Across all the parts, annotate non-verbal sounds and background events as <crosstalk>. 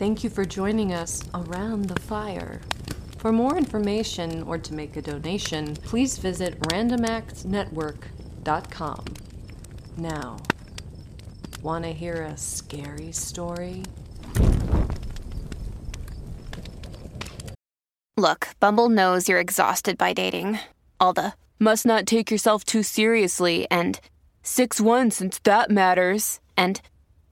Thank you for joining us around the fire. For more information or to make a donation, please visit randomactsnetwork.com. Now, want to hear a scary story? Look, Bumble knows you're exhausted by dating. All the must not take yourself too seriously and 6 1 since that matters. And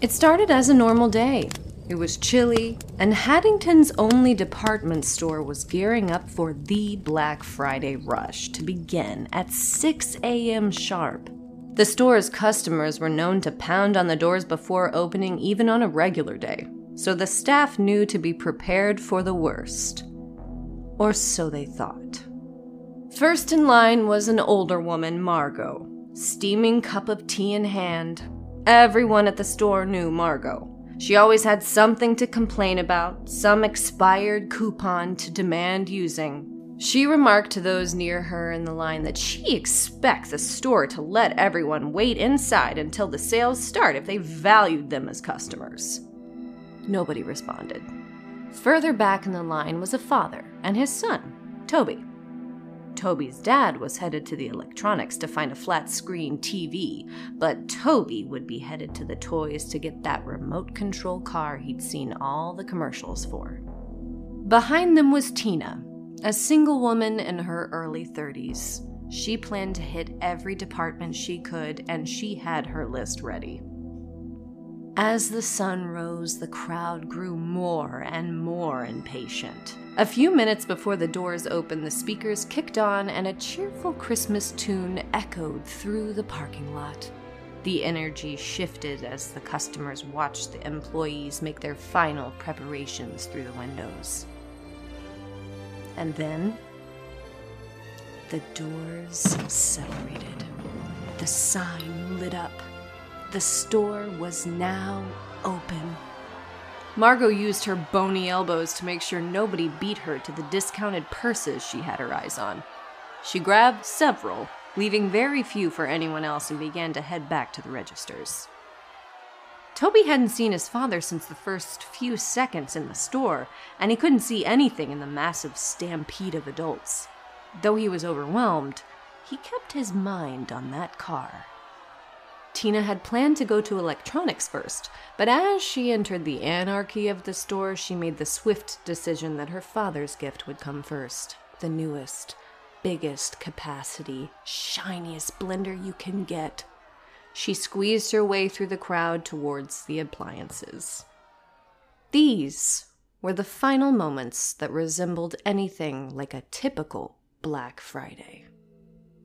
It started as a normal day. It was chilly, and Haddington's only department store was gearing up for the Black Friday rush to begin at 6 a.m. sharp. The store's customers were known to pound on the doors before opening, even on a regular day, so the staff knew to be prepared for the worst. Or so they thought. First in line was an older woman, Margot, steaming cup of tea in hand. Everyone at the store knew Margot. She always had something to complain about, some expired coupon to demand using. She remarked to those near her in the line that she expects the store to let everyone wait inside until the sales start if they valued them as customers. Nobody responded. Further back in the line was a father and his son, Toby. Toby's dad was headed to the electronics to find a flat screen TV, but Toby would be headed to the toys to get that remote control car he'd seen all the commercials for. Behind them was Tina, a single woman in her early 30s. She planned to hit every department she could, and she had her list ready. As the sun rose, the crowd grew more and more impatient. A few minutes before the doors opened, the speakers kicked on and a cheerful Christmas tune echoed through the parking lot. The energy shifted as the customers watched the employees make their final preparations through the windows. And then the doors separated. The sign lit up. The store was now open. Margot used her bony elbows to make sure nobody beat her to the discounted purses she had her eyes on. She grabbed several, leaving very few for anyone else, and began to head back to the registers. Toby hadn't seen his father since the first few seconds in the store, and he couldn't see anything in the massive stampede of adults. Though he was overwhelmed, he kept his mind on that car. Tina had planned to go to electronics first, but as she entered the anarchy of the store, she made the swift decision that her father's gift would come first the newest, biggest capacity, shiniest blender you can get. She squeezed her way through the crowd towards the appliances. These were the final moments that resembled anything like a typical Black Friday.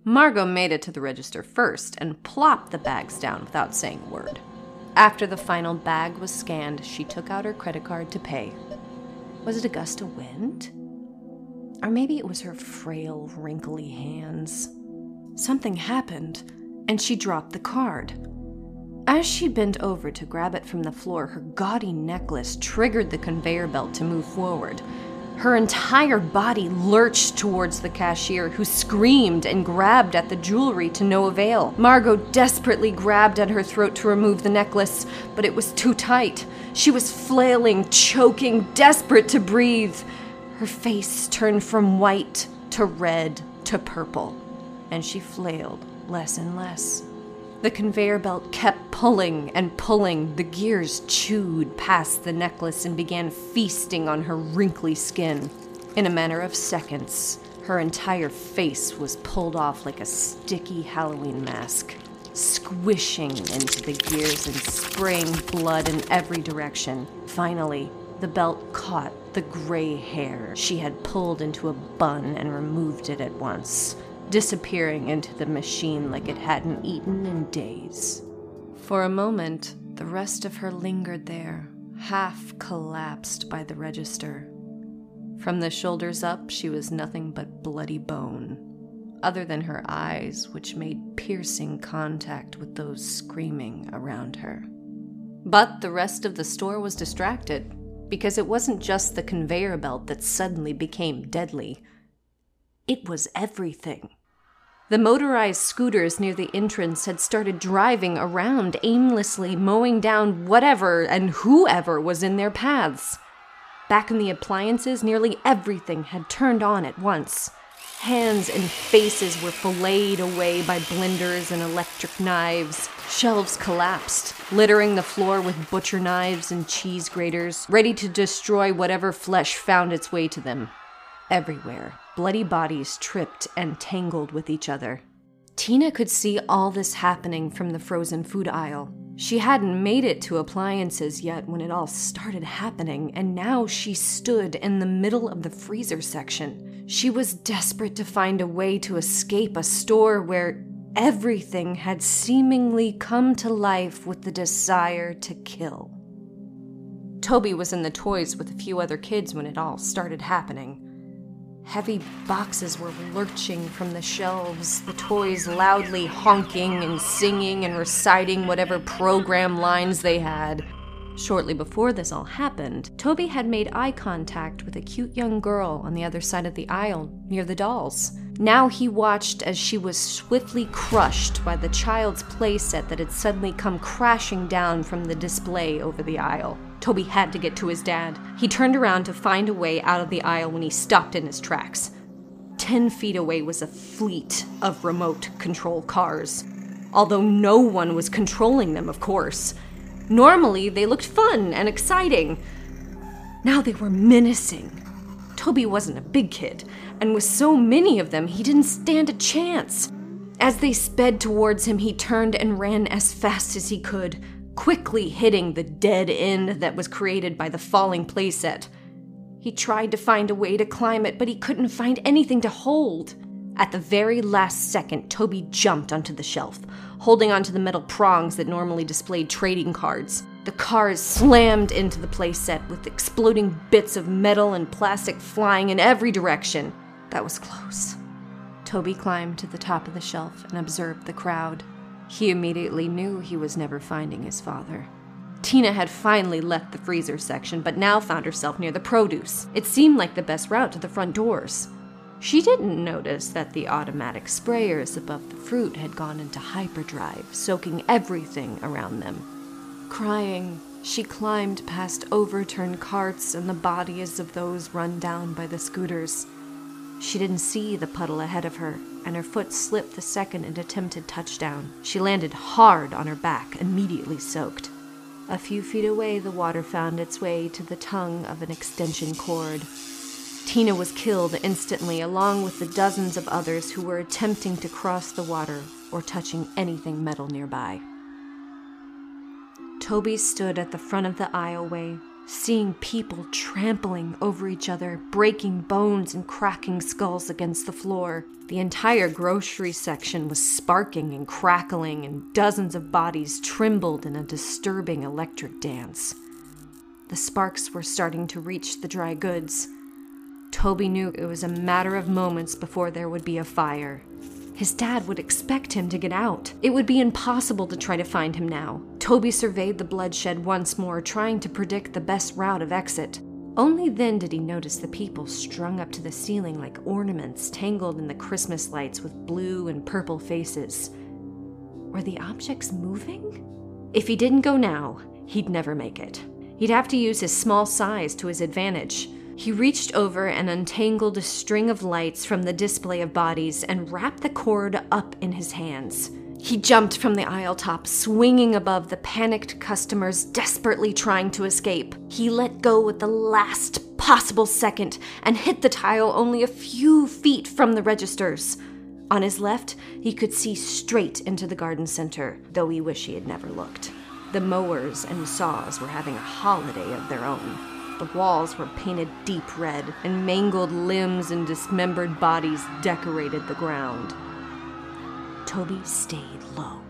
Margot made it to the register first and plopped the bags down without saying a word. After the final bag was scanned, she took out her credit card to pay. Was it a gust of wind? Or maybe it was her frail, wrinkly hands. Something happened, and she dropped the card. As she bent over to grab it from the floor, her gaudy necklace triggered the conveyor belt to move forward. Her entire body lurched towards the cashier, who screamed and grabbed at the jewelry to no avail. Margot desperately grabbed at her throat to remove the necklace, but it was too tight. She was flailing, choking, desperate to breathe. Her face turned from white to red to purple, and she flailed less and less. The conveyor belt kept pulling and pulling. The gears chewed past the necklace and began feasting on her wrinkly skin. In a matter of seconds, her entire face was pulled off like a sticky Halloween mask. squishing into the gears and spraying blood in every direction. Finally, the belt caught the gray hair she had pulled into a bun and removed it at once, disappearing into the machine like it hadn't eaten in days. For a moment, the rest of her lingered there, half collapsed by the register. From the shoulders up, she was nothing but bloody bone, other than her eyes, which made piercing contact with those screaming around her. But the rest of the store was distracted, because it wasn't just the conveyor belt that suddenly became deadly, it was everything. The motorized scooters near the entrance had started driving around aimlessly, mowing down whatever and whoever was in their paths. Back in the appliances, nearly everything had turned on at once. Hands and faces were filleted away by blenders and electric knives. Shelves collapsed, littering the floor with butcher knives and cheese graters, ready to destroy whatever flesh found its way to them. Everywhere, bloody bodies tripped and tangled with each other. Tina could see all this happening from the frozen food aisle. She hadn't made it to appliances yet when it all started happening, and now she stood in the middle of the freezer section. She was desperate to find a way to escape a store where everything had seemingly come to life with the desire to kill. Toby was in the toys with a few other kids when it all started happening. Heavy boxes were lurching from the shelves, the toys loudly honking and singing and reciting whatever program lines they had. Shortly before this all happened, Toby had made eye contact with a cute young girl on the other side of the aisle, near the dolls. Now he watched as she was swiftly crushed by the child's playset that had suddenly come crashing down from the display over the aisle. Toby had to get to his dad. He turned around to find a way out of the aisle when he stopped in his tracks. Ten feet away was a fleet of remote control cars. Although no one was controlling them, of course. Normally, they looked fun and exciting. Now they were menacing. Toby wasn't a big kid, and with so many of them, he didn't stand a chance. As they sped towards him, he turned and ran as fast as he could quickly hitting the dead end that was created by the falling playset. He tried to find a way to climb it, but he couldn't find anything to hold. At the very last second, Toby jumped onto the shelf, holding onto the metal prongs that normally displayed trading cards. The cars slammed into the playset with exploding bits of metal and plastic flying in every direction. That was close. Toby climbed to the top of the shelf and observed the crowd. He immediately knew he was never finding his father. Tina had finally left the freezer section, but now found herself near the produce. It seemed like the best route to the front doors. She didn't notice that the automatic sprayers above the fruit had gone into hyperdrive, soaking everything around them. Crying, she climbed past overturned carts and the bodies of those run down by the scooters. She didn't see the puddle ahead of her, and her foot slipped the second it attempted touchdown. She landed hard on her back, immediately soaked. A few feet away, the water found its way to the tongue of an extension cord. Tina was killed instantly, along with the dozens of others who were attempting to cross the water or touching anything metal nearby. Toby stood at the front of the aisleway, seeing people trampling over each other, breaking bones and cracking skulls against the floor. The entire grocery section was sparking and crackling, and dozens of bodies trembled in a disturbing electric dance. The sparks were starting to reach the dry goods. Toby knew it was a matter of moments before there would be a fire. His dad would expect him to get out. It would be impossible to try to find him now. Toby surveyed the bloodshed once more, trying to predict the best route of exit. Only then did he notice the people strung up to the ceiling like ornaments tangled in the Christmas lights with blue and purple faces. Were the objects moving? If he didn't go now, he'd never make it. He'd have to use his small size to his advantage. He reached over and untangled a string of lights from the display of bodies and wrapped the cord up in his hands. He jumped from the aisle top, swinging above the panicked customers desperately trying to escape. He let go at the last possible second and hit the tile only a few feet from the registers. On his left, he could see straight into the garden center, though he wished he had never looked. The mowers and saws were having a holiday of their own. The walls were painted deep red, and mangled limbs and dismembered bodies decorated the ground. Toby stayed low,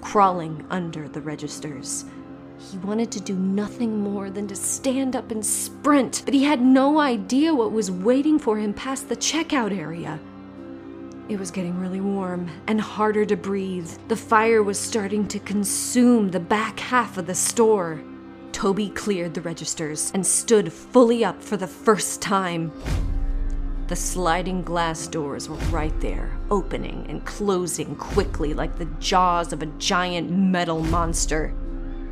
crawling under the registers. He wanted to do nothing more than to stand up and sprint, but he had no idea what was waiting for him past the checkout area. It was getting really warm and harder to breathe. The fire was starting to consume the back half of the store. Toby cleared the registers and stood fully up for the first time. The sliding glass doors were right there, opening and closing quickly like the jaws of a giant metal monster.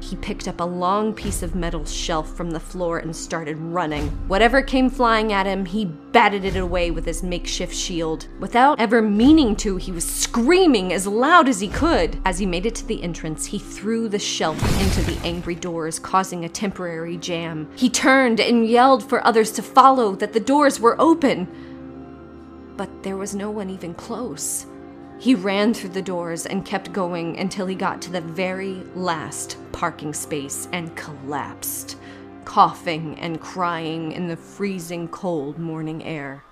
He picked up a long piece of metal shelf from the floor and started running. Whatever came flying at him, he batted it away with his makeshift shield. Without ever meaning to, he was screaming as loud as he could. As he made it to the entrance, he threw the shelf into the angry doors, causing a temporary jam. He turned and yelled for others to follow, that the doors were open. But there was no one even close. He ran through the doors and kept going until he got to the very last parking space and collapsed, coughing and crying in the freezing cold morning air.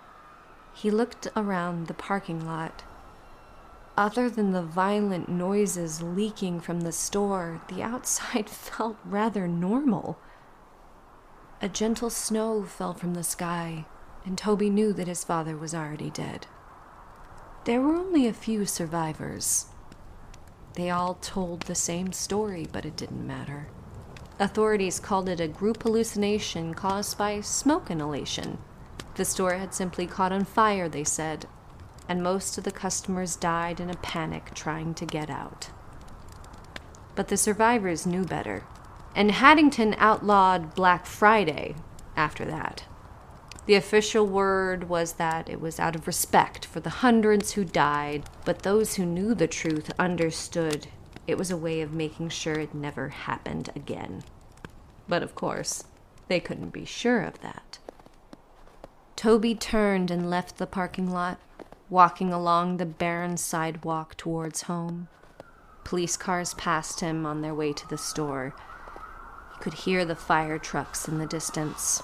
He looked around the parking lot. Other than the violent noises leaking from the store, the outside <laughs> felt rather normal. A gentle snow fell from the sky, and Toby knew that his father was already dead. There were only a few survivors. They all told the same story, but it didn't matter. Authorities called it a group hallucination caused by smoke inhalation. The store had simply caught on fire, they said, and most of the customers died in a panic trying to get out. But the survivors knew better, and Haddington outlawed Black Friday after that. The official word was that it was out of respect for the hundreds who died, but those who knew the truth understood it was a way of making sure it never happened again. But of course, they couldn't be sure of that. Toby turned and left the parking lot, walking along the barren sidewalk towards home. Police cars passed him on their way to the store. He could hear the fire trucks in the distance.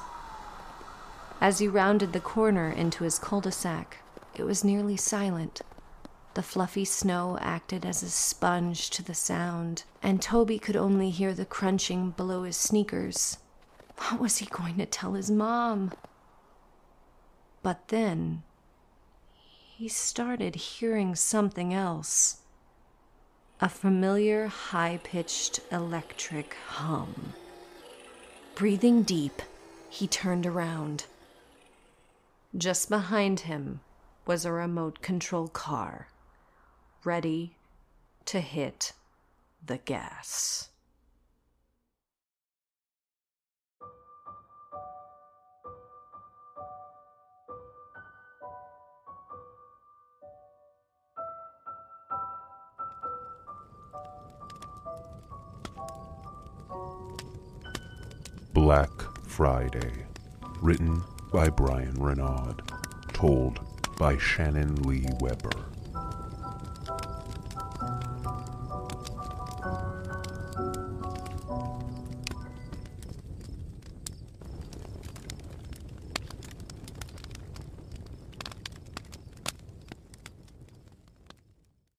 As he rounded the corner into his cul de sac, it was nearly silent. The fluffy snow acted as a sponge to the sound, and Toby could only hear the crunching below his sneakers. What was he going to tell his mom? But then he started hearing something else a familiar high pitched electric hum. Breathing deep, he turned around. Just behind him was a remote control car, ready to hit the gas. Black Friday, written by Brian Renaud, told by Shannon Lee Weber.